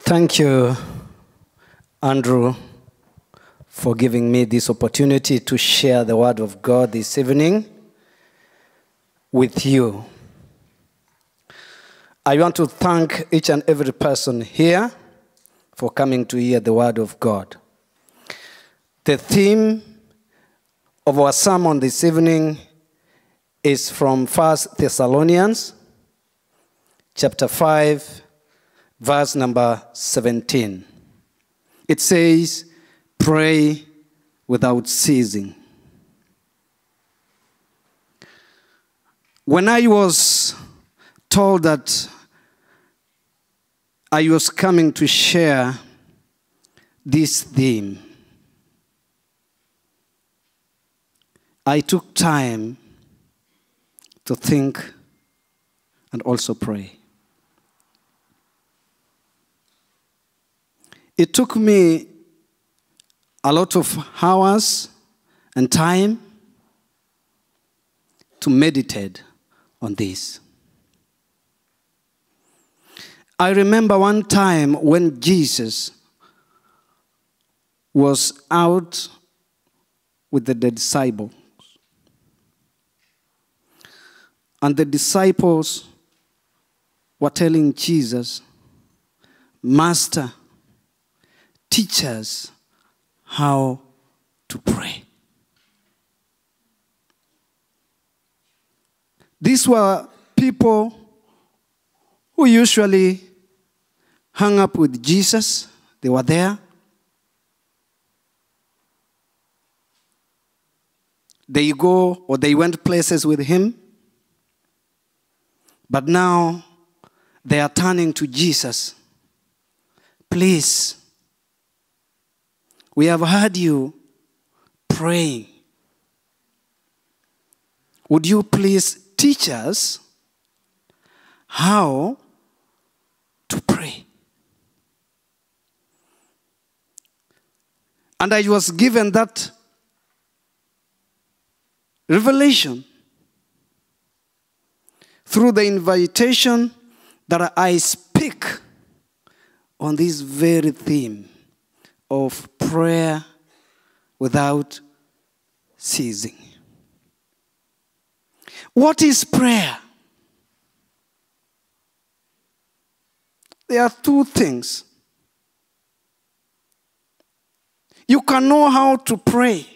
Thank you, Andrew, for giving me this opportunity to share the Word of God this evening with you. I want to thank each and every person here for coming to hear the Word of God. The theme of our sermon this evening is from 1 Thessalonians chapter 5 verse number 17. It says, Pray without ceasing. When I was told that I was coming to share this theme, I took time to think and also pray. It took me a lot of hours and time to meditate on this. I remember one time when Jesus was out with the disciples. And the disciples were telling Jesus, Master, teach us how to pray. These were people who usually hung up with Jesus, they were there. They go or they went places with him. But now they are turning to Jesus. Please, we have heard you praying. Would you please teach us how to pray? And I was given that revelation through the invitation that I speak on this very theme of prayer without ceasing. What is prayer? There are two things. You can know how to pray,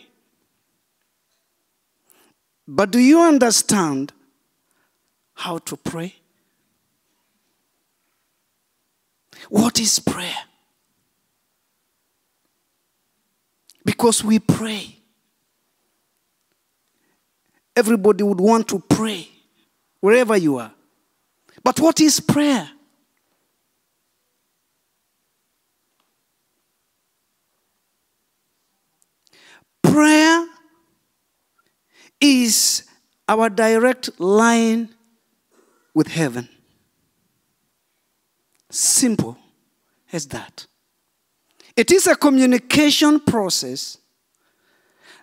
but do you understand how to pray? What is prayer? Because we pray. Everybody would want to pray wherever you are. But what is prayer? Prayer is our direct line with heaven. Simple as that. It is a communication process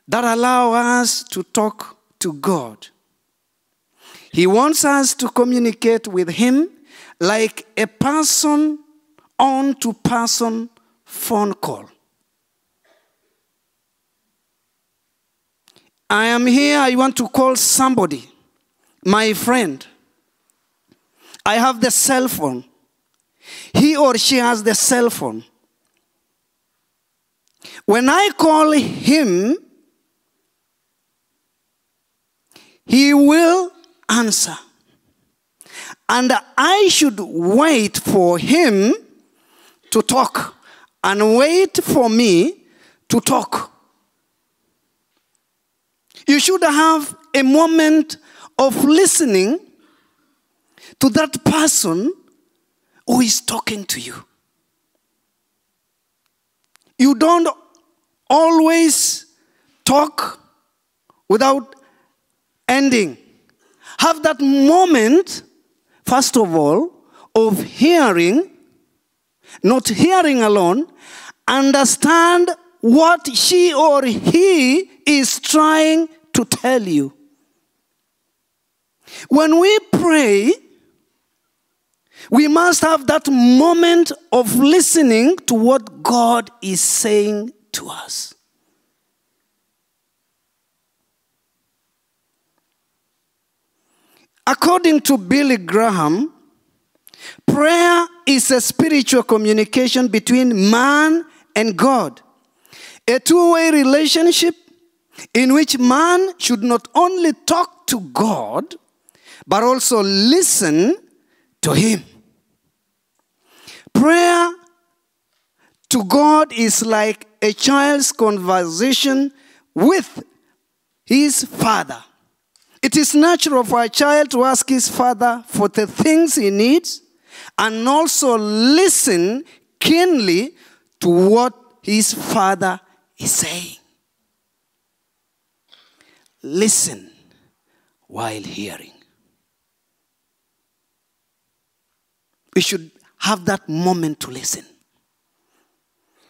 that allows us to talk to God. He wants us to communicate with Him like a person on to person phone call. I am here, I want to call somebody, my friend. I have the cell phone. He or she has the cell phone. When I call him, he will answer. And I should wait for him to talk and wait for me to talk. You should have a moment of listening to that person who is talking to you. You don't always talk without ending. Have that moment, first of all, of hearing, not hearing alone, understand what she or he is trying to tell you. When we pray, We must have that moment of listening to what God is saying to us. According to Billy Graham, prayer is a spiritual communication between man and God, a two way relationship in which man should not only talk to God, but also listen to Him. Prayer to God is like a child's conversation with his father. It is natural for a child to ask his father for the things he needs and also listen keenly to what his father is saying. Listen while hearing. We should have that moment to listen.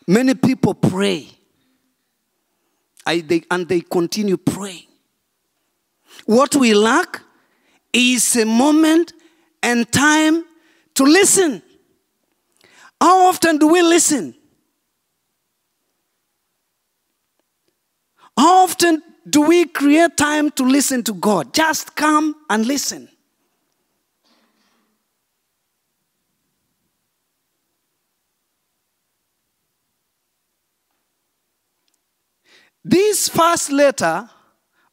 Many people pray I, they, and they continue praying. What we lack is a moment and time to listen. How often do we listen? How often do we create time to listen to God? Just come and listen. This first letter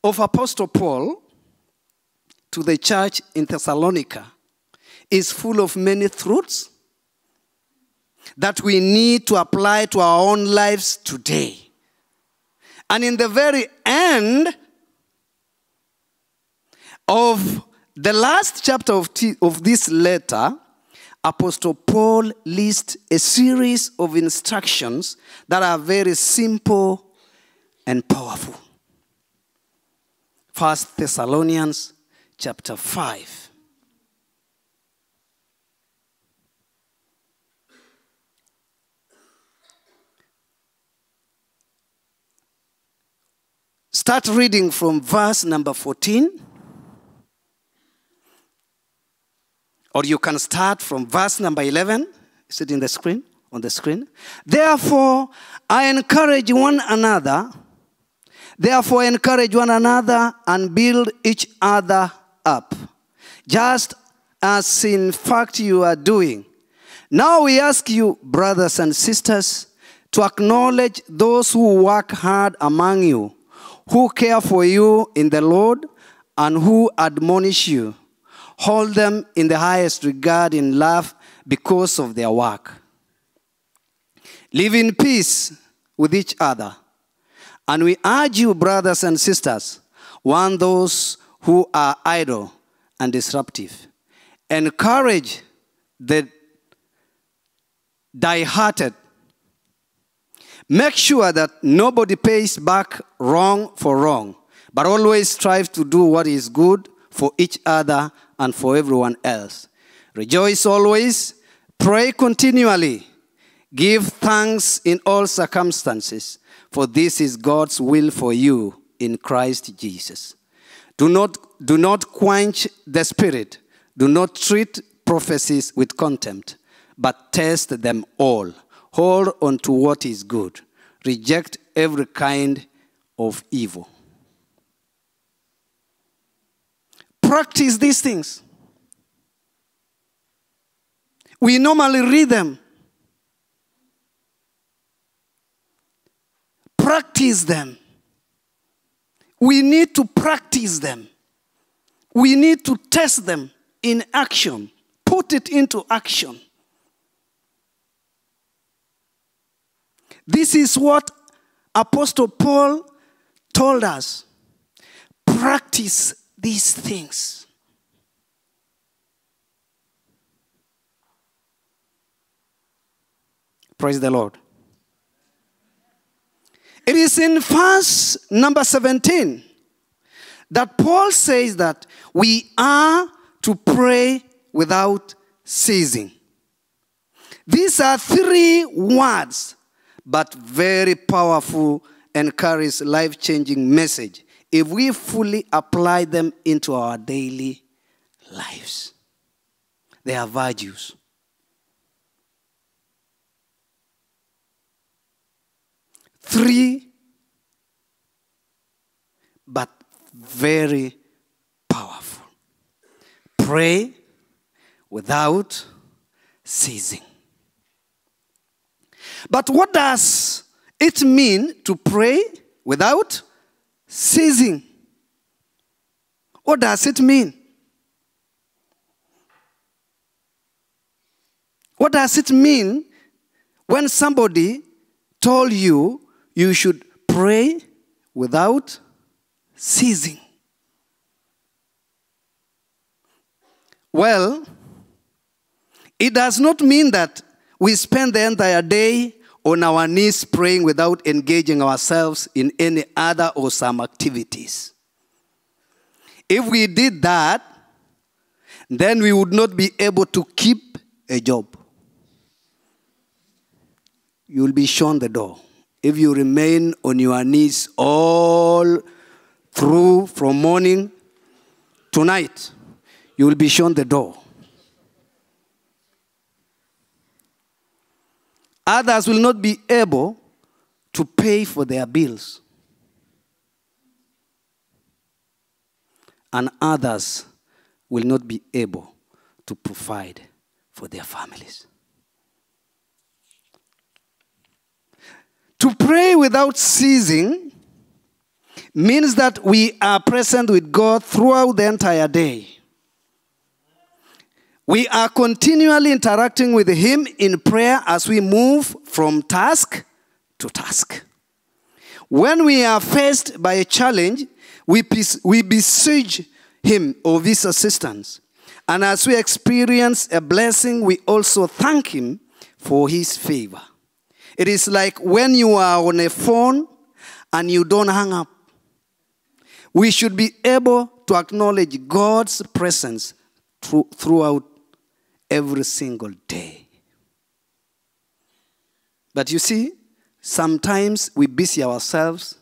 of Apostle Paul to the church in Thessalonica is full of many truths that we need to apply to our own lives today. And in the very end of the last chapter of, of this letter, Apostle Paul lists a series of instructions that are very simple and powerful. First Thessalonians chapter 5. Start reading from verse number 14. Or you can start from verse number 11. Is it in the screen? On the screen. Therefore, I encourage one another Therefore, encourage one another and build each other up, just as in fact you are doing. Now we ask you, brothers and sisters, to acknowledge those who work hard among you, who care for you in the Lord, and who admonish you. Hold them in the highest regard in love because of their work. Live in peace with each other. And we urge you, brothers and sisters, warn those who are idle and disruptive. Encourage the die hearted. Make sure that nobody pays back wrong for wrong, but always strive to do what is good for each other and for everyone else. Rejoice always, pray continually, give thanks in all circumstances for this is God's will for you in Christ Jesus. Do not, do not quench the spirit. Do not treat prophecies with contempt, but test them all. Hold on to what is good. Reject every kind of evil. Practice these things. We normally read them practice them. We need to practice them. We need to test them in action, put it into action. This is what Apostle Paul told us. Practice these things. Praise the Lord. It is in verse number 17 that Paul says that we are to pray without ceasing. These are three words, but very powerful and carries life changing message if we fully apply them into our daily lives. they are virtues. Three, but very powerful. Pray without ceasing. But what does it mean to pray without ceasing? What does it mean? What does it mean when somebody told you you should pray without ceasing? Well, it does not mean that we spend the entire day on our knees praying without engaging ourselves in any other or some activities. If we did that, then we would not be able to keep a job. You will be shown the door. If you remain on your knees all through from morning to night, you will be shown the door. Others will not be able to pay for their bills. And others will not be able to provide for their families. To pray without ceasing means that we are present with God throughout the entire day. We are continually interacting with Him in prayer as we move from task to task. When we are faced by a challenge, we, we beseech Him of His assistance. And as we experience a blessing, we also thank Him for His favor. It is like when you are on a phone and you don't hang up. We should be able to acknowledge God's presence through, throughout every single day. But you see, sometimes we busy ourselves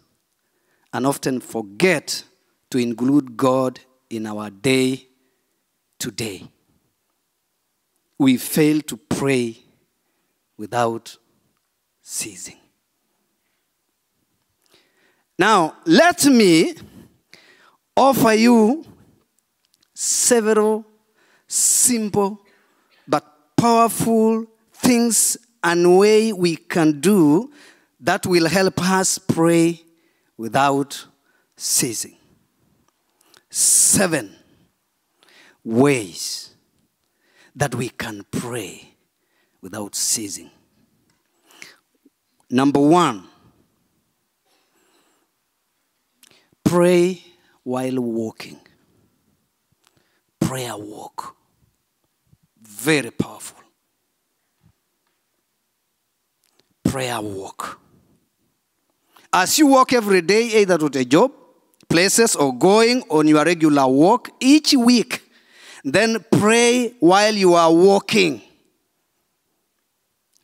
and often forget to include God in our day to day. We fail to pray without ceasing. Now, let me offer you several simple but powerful things and way we can do that will help us pray without ceasing. Seven ways that we can pray without ceasing. Number one, pray while walking. Prayer walk. Very powerful. Prayer walk. As you walk every day, either to a job, places, or going on your regular walk, each week, then pray while you are walking.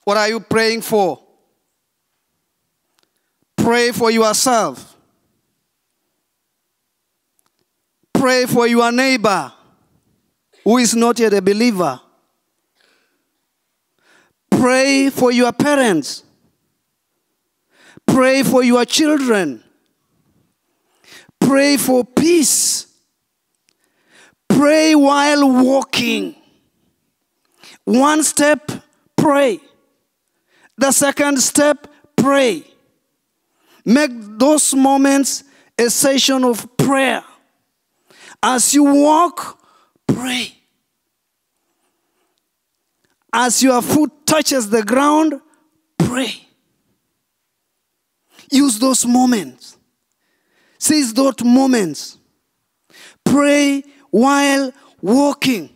What are you praying for? Pray for yourself. Pray for your neighbor who is not yet a believer. Pray for your parents. Pray for your children. Pray for peace. Pray while walking. One step, pray. The second step, pray. Make those moments a session of prayer. As you walk, pray. As your foot touches the ground, pray. Use those moments. Seize those moments. Pray while walking.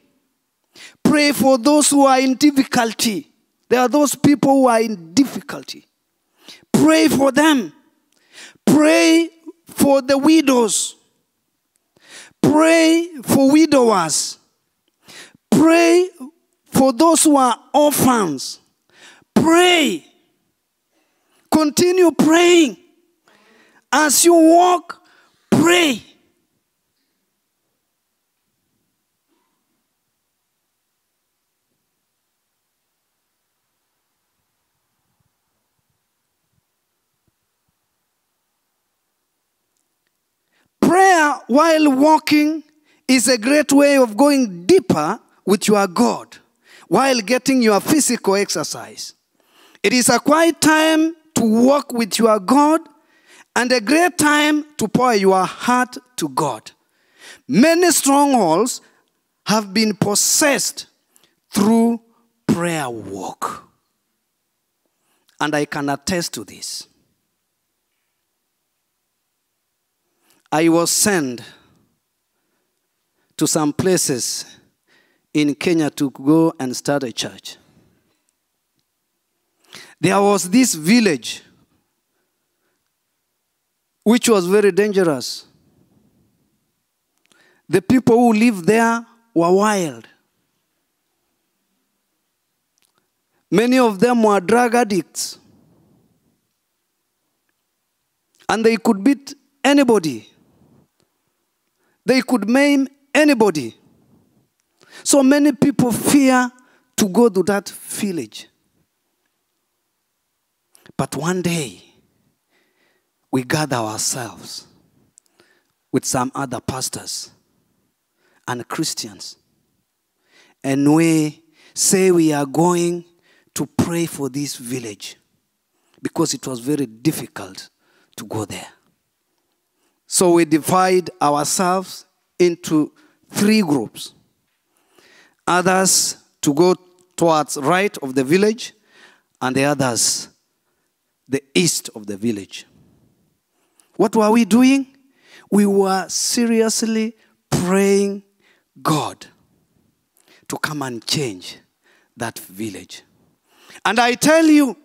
Pray for those who are in difficulty. There are those people who are in difficulty. Pray for them. Pray for the widows. Pray for widowers. Pray for those who are orphans. Pray. Continue praying. As you walk, pray. Prayer while walking is a great way of going deeper with your God while getting your physical exercise. It is a quiet time to walk with your God and a great time to pour your heart to God. Many strongholds have been possessed through prayer walk. And I can attest to this. I was sent to some places in Kenya to go and start a church. There was this village which was very dangerous. The people who lived there were wild. Many of them were drug addicts. And they could beat anybody. They could maim anybody. So many people fear to go to that village. But one day, we gather ourselves with some other pastors and Christians, and we say we are going to pray for this village because it was very difficult to go there. So we divide ourselves into three groups. Others to go towards right of the village, and the others the east of the village. What were we doing? We were seriously praying God to come and change that village. And I tell you,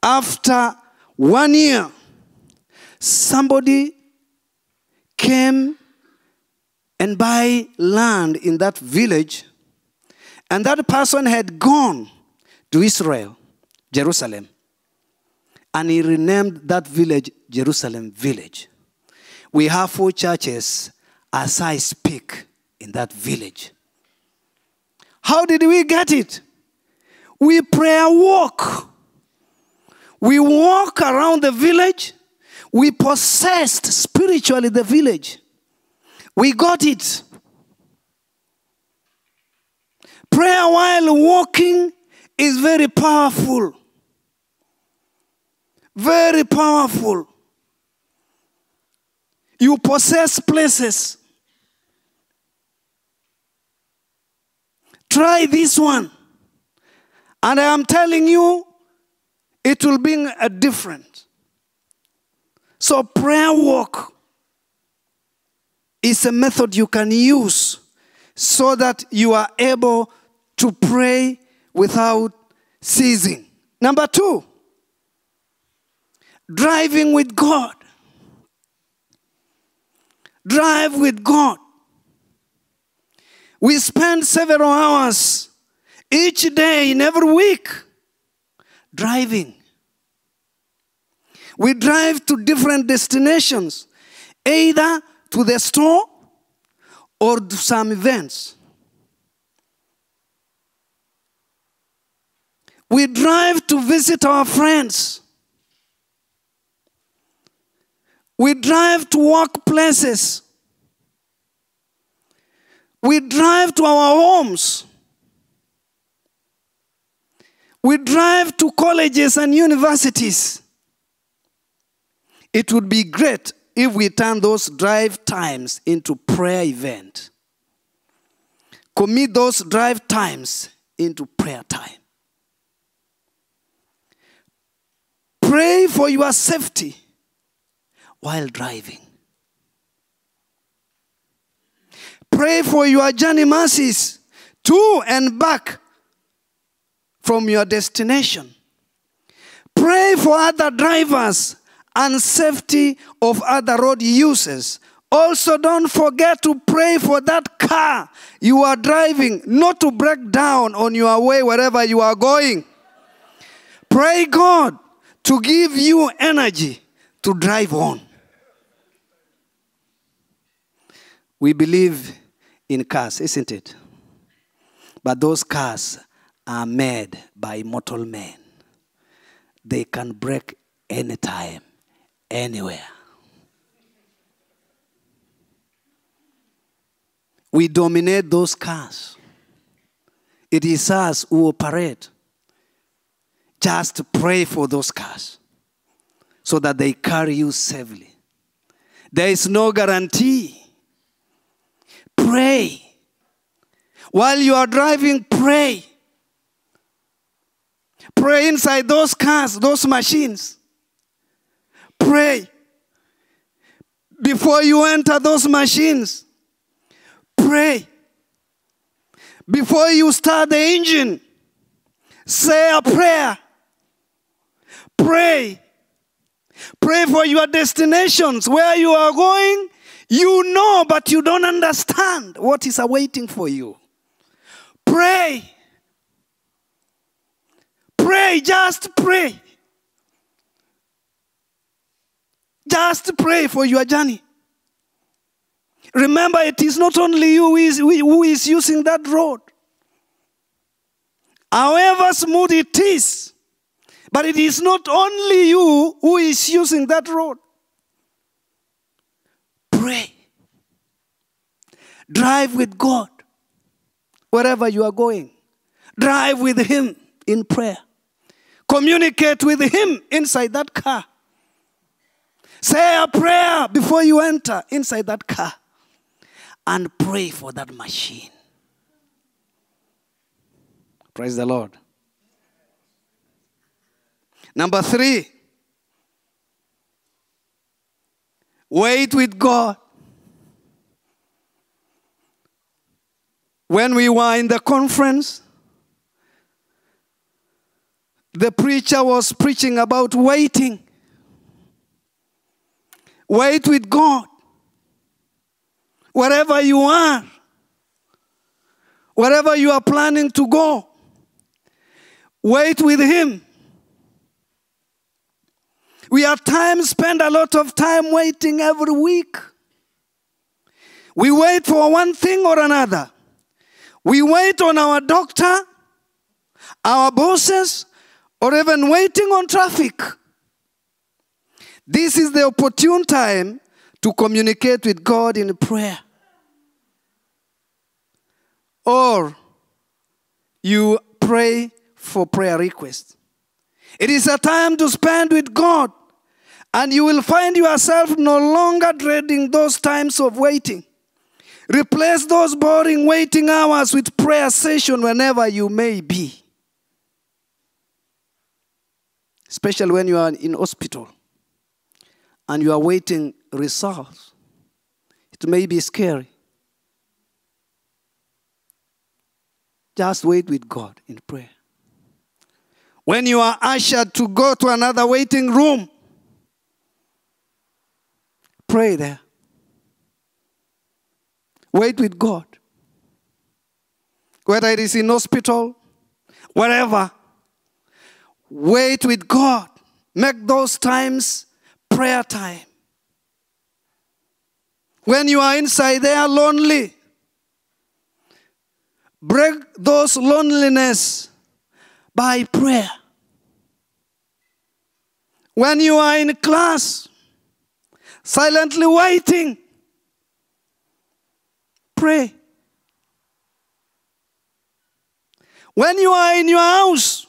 after one year, somebody came and buy land in that village, and that person had gone to Israel, Jerusalem, and he renamed that village Jerusalem Village. We have four churches as I speak in that village. How did we get it? We prayer walk. We walk around the village. We possessed spiritually the village. We got it. Prayer while walking is very powerful. Very powerful. You possess places. Try this one. And I am telling you, it will bring a different. So, prayer walk is a method you can use so that you are able to pray without ceasing. Number two, driving with God. Drive with God. We spend several hours each day in every week driving. We drive to different destinations, either to the store or to some events. We drive to visit our friends. We drive to workplaces. We drive to our homes. We drive to colleges and universities. It would be great if we turn those drive times into prayer event. Commit those drive times into prayer time. Pray for your safety while driving. Pray for your journey mercies to and back from your destination. Pray for other drivers and safety of other road users. Also, don't forget to pray for that car you are driving not to break down on your way wherever you are going. Pray God to give you energy to drive on. We believe in cars, isn't it? But those cars are made by mortal men. They can break anytime, anywhere. We dominate those cars. It is us who operate. Just pray for those cars so that they carry you safely. There is no guarantee. Pray. While you are driving, pray. Pray inside those cars, those machines. Pray. Before you enter those machines, pray. Before you start the engine, say a prayer. Pray. Pray for your destinations, where you are going. You know, but you don't understand what is awaiting for you. Pray. Pray, just pray. Just pray for your journey. Remember, it is not only you who is, who is using that road. However smooth it is, but it is not only you who is using that road. Pray. Drive with God wherever you are going. Drive with Him in prayer. Communicate with Him inside that car. Say a prayer before you enter inside that car and pray for that machine. Praise the Lord. Number three, wait with God. When we were in the conference, the preacher was preaching about waiting. Wait with God. Wherever you are, wherever you are planning to go, wait with Him. We at times spend a lot of time waiting every week. We wait for one thing or another. We wait on our doctor, our bosses, or even waiting on traffic. This is the opportune time to communicate with God in prayer. Or you pray for prayer requests. It is a time to spend with God, and you will find yourself no longer dreading those times of waiting. Replace those boring waiting hours with prayer session whenever you may be. Especially when you are in hospital and you are waiting results. It may be scary. Just wait with God in prayer. When you are ushered to go to another waiting room, pray there. Wait with God. Whether it is in hospital, wherever, wait with God. Make those times prayer time. When you are inside there lonely, break those loneliness by prayer. When you are in class, silently waiting, pray. When you are in your house,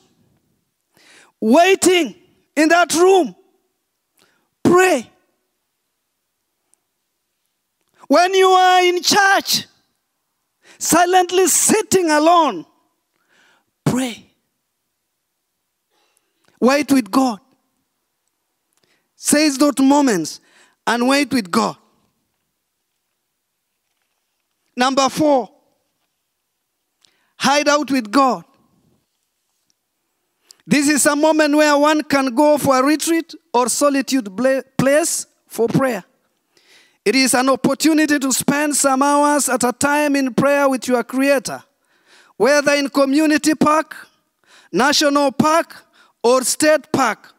waiting in that room, pray. When you are in church, silently sitting alone, pray. Wait with God. Seize those moments and wait with God. Number four, hide out with God. This is a moment where one can go for a retreat or solitude place for prayer. It is an opportunity to spend some hours at a time in prayer with your Creator, whether in community park, national park, or state park,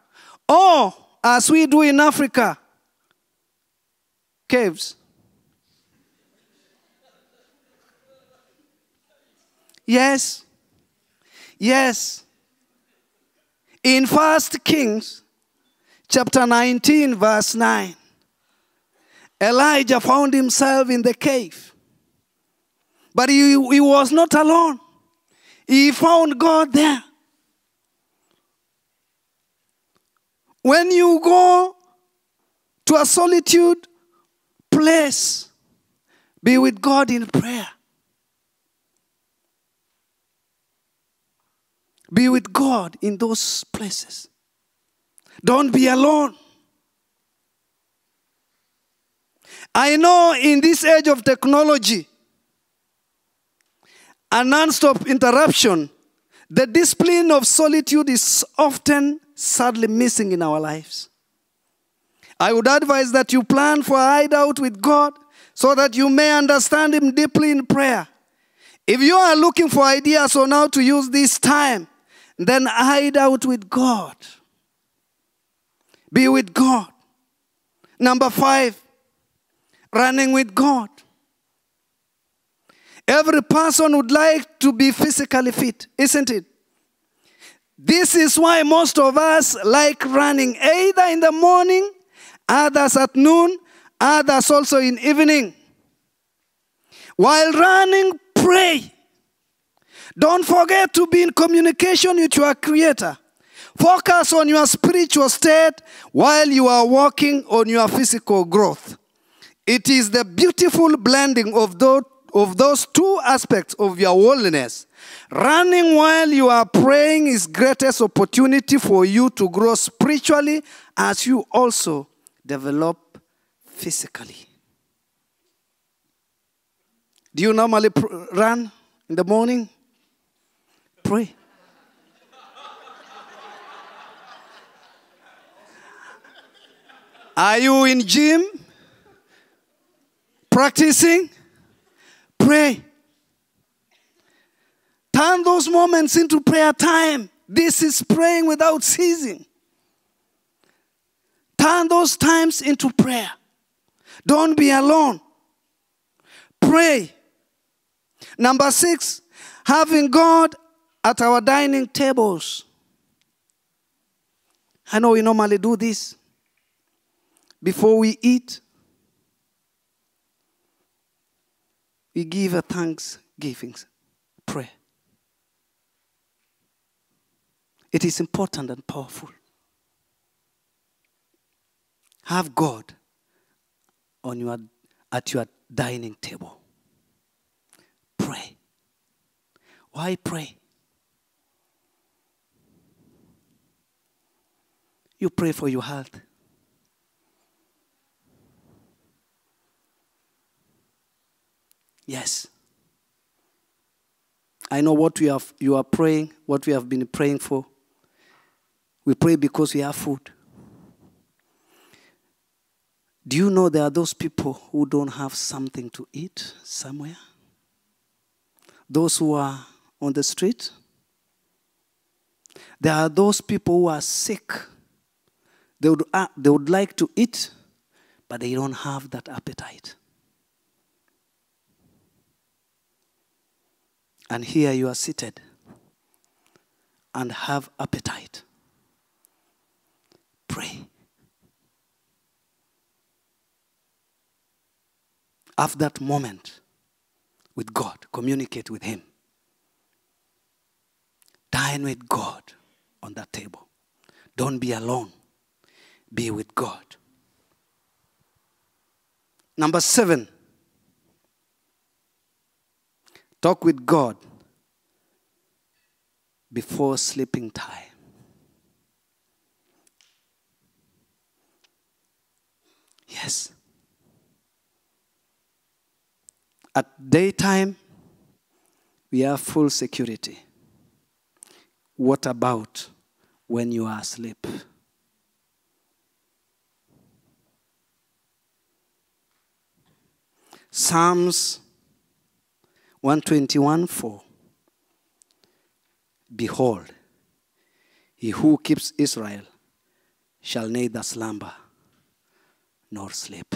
or as we do in Africa, caves. Yes. Yes. In First Kings chapter 19 verse 9 Elijah found himself in the cave. But he, he was not alone. He found God there. When you go to a solitude place, be with God in prayer. Be with God in those places. Don't be alone. I know in this age of technology, a non stop interruption, the discipline of solitude is often sadly missing in our lives. I would advise that you plan for a hideout with God so that you may understand Him deeply in prayer. If you are looking for ideas on how to use this time, then hide out with God. Be with God. Number five, running with God. Every person would like to be physically fit, isn't it? This is why most of us like running either in the morning, others at noon, others also in evening. While running, pray. Don't forget to be in communication with your creator. Focus on your spiritual state while you are working on your physical growth. It is the beautiful blending of those of those two aspects of your holiness. Running while you are praying is greatest opportunity for you to grow spiritually as you also develop physically. Do you normally pr- run in the morning? Pray. Are you in gym? Practicing? Pray. Turn those moments into prayer time. This is praying without ceasing. Turn those times into prayer. Don't be alone. Pray. Number six, having God at our dining tables. I know we normally do this before we eat. we give a thanksgiving prayer. It is important and powerful. Have God on your, at your dining table. Pray. Why pray? You pray for your health. Yes. I know what we have, you are praying, what we have been praying for. We pray because we have food. Do you know there are those people who don't have something to eat somewhere? Those who are on the street? There are those people who are sick. They would, uh, they would like to eat, but they don't have that appetite. And here you are seated and have appetite. Pray. Have that moment with God, communicate with Him. Dine with God on that table. Don't be alone, be with God. Number seven. Talk with God before sleeping time. Yes. At daytime, we have full security. What about when you are asleep? Psalms 121 4. Behold, he who keeps Israel shall neither slumber nor sleep.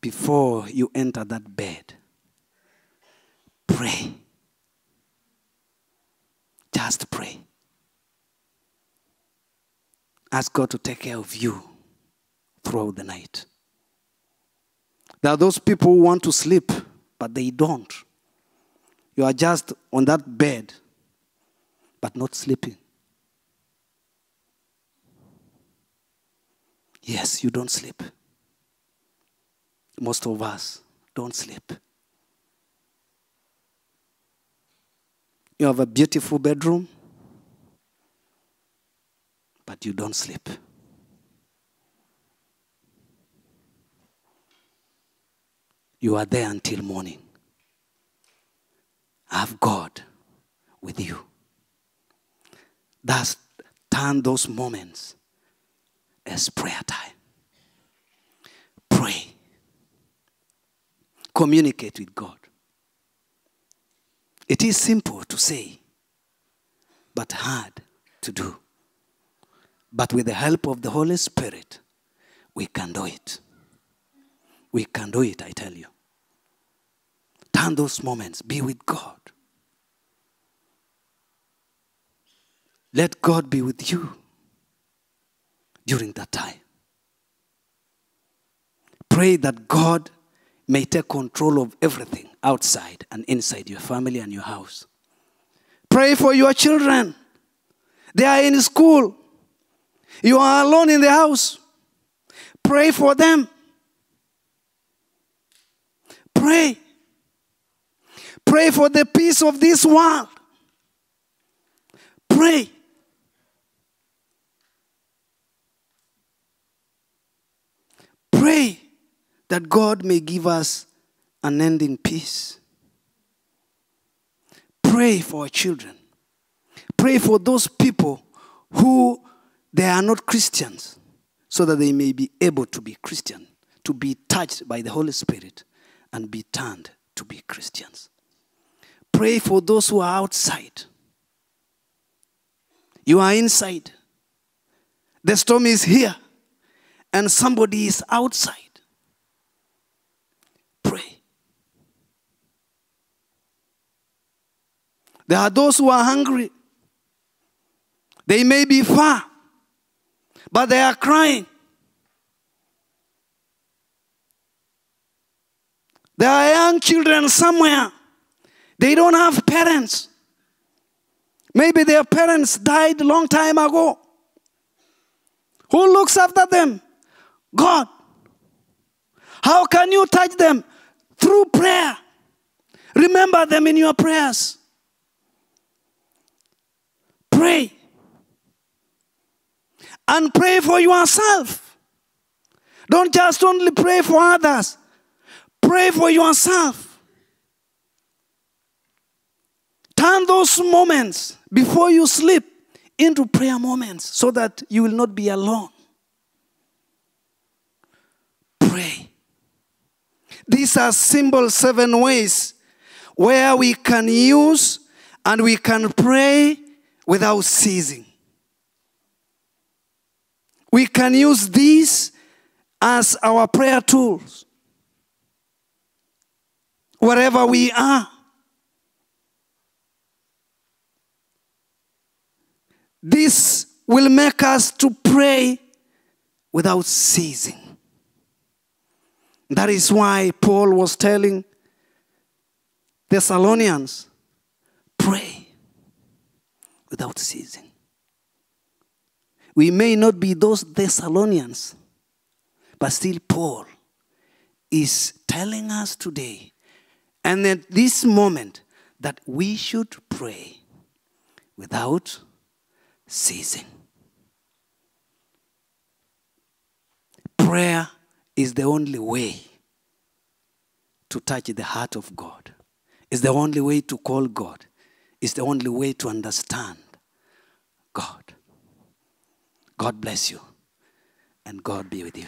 Before you enter that bed, pray. Just pray. Ask God to take care of you throughout the night. There are those people who want to sleep but they don't. You are just on that bed, but not sleeping. Yes, you don't sleep. Most of us don't sleep. You have a beautiful bedroom, but you don't sleep. You are there until morning. Have God with you. Thus, turn those moments as prayer time. Pray. Communicate with God. It is simple to say, but hard to do. But with the help of the Holy Spirit, we can do it. We can do it, I tell you. Turn those moments, be with God. Let God be with you during that time. Pray that God may take control of everything outside and inside your family and your house. Pray for your children. They are in school. You are alone in the house. Pray for them. Pray. Pray for the peace of this world. Pray. Pray that God may give us an unending peace. Pray for our children. Pray for those people who they are not Christians so that they may be able to be Christian, to be touched by the Holy Spirit and be turned to be Christians. Pray for those who are outside. You are inside. The storm is here and somebody is outside. Pray. There are those who are hungry. They may be far, but they are crying. There are young children somewhere. They don't have parents. Maybe their parents died a long time ago. Who looks after them? God. How can you touch them? Through prayer. Remember them in your prayers. Pray. And pray for yourself. Don't just only pray for others, pray for yourself. Turn those moments before you sleep into prayer moments so that you will not be alone. Pray. These are simple seven ways where we can use and we can pray without ceasing. We can use these as our prayer tools. Wherever we are. This will make us to pray without ceasing. That is why Paul was telling Thessalonians pray without ceasing. We may not be those Thessalonians, but still, Paul is telling us today and at this moment that we should pray without ceasing. Prayer is the only way to touch the heart of God. It's the only way to call God. It's the only way to understand God. God bless you and God be with you.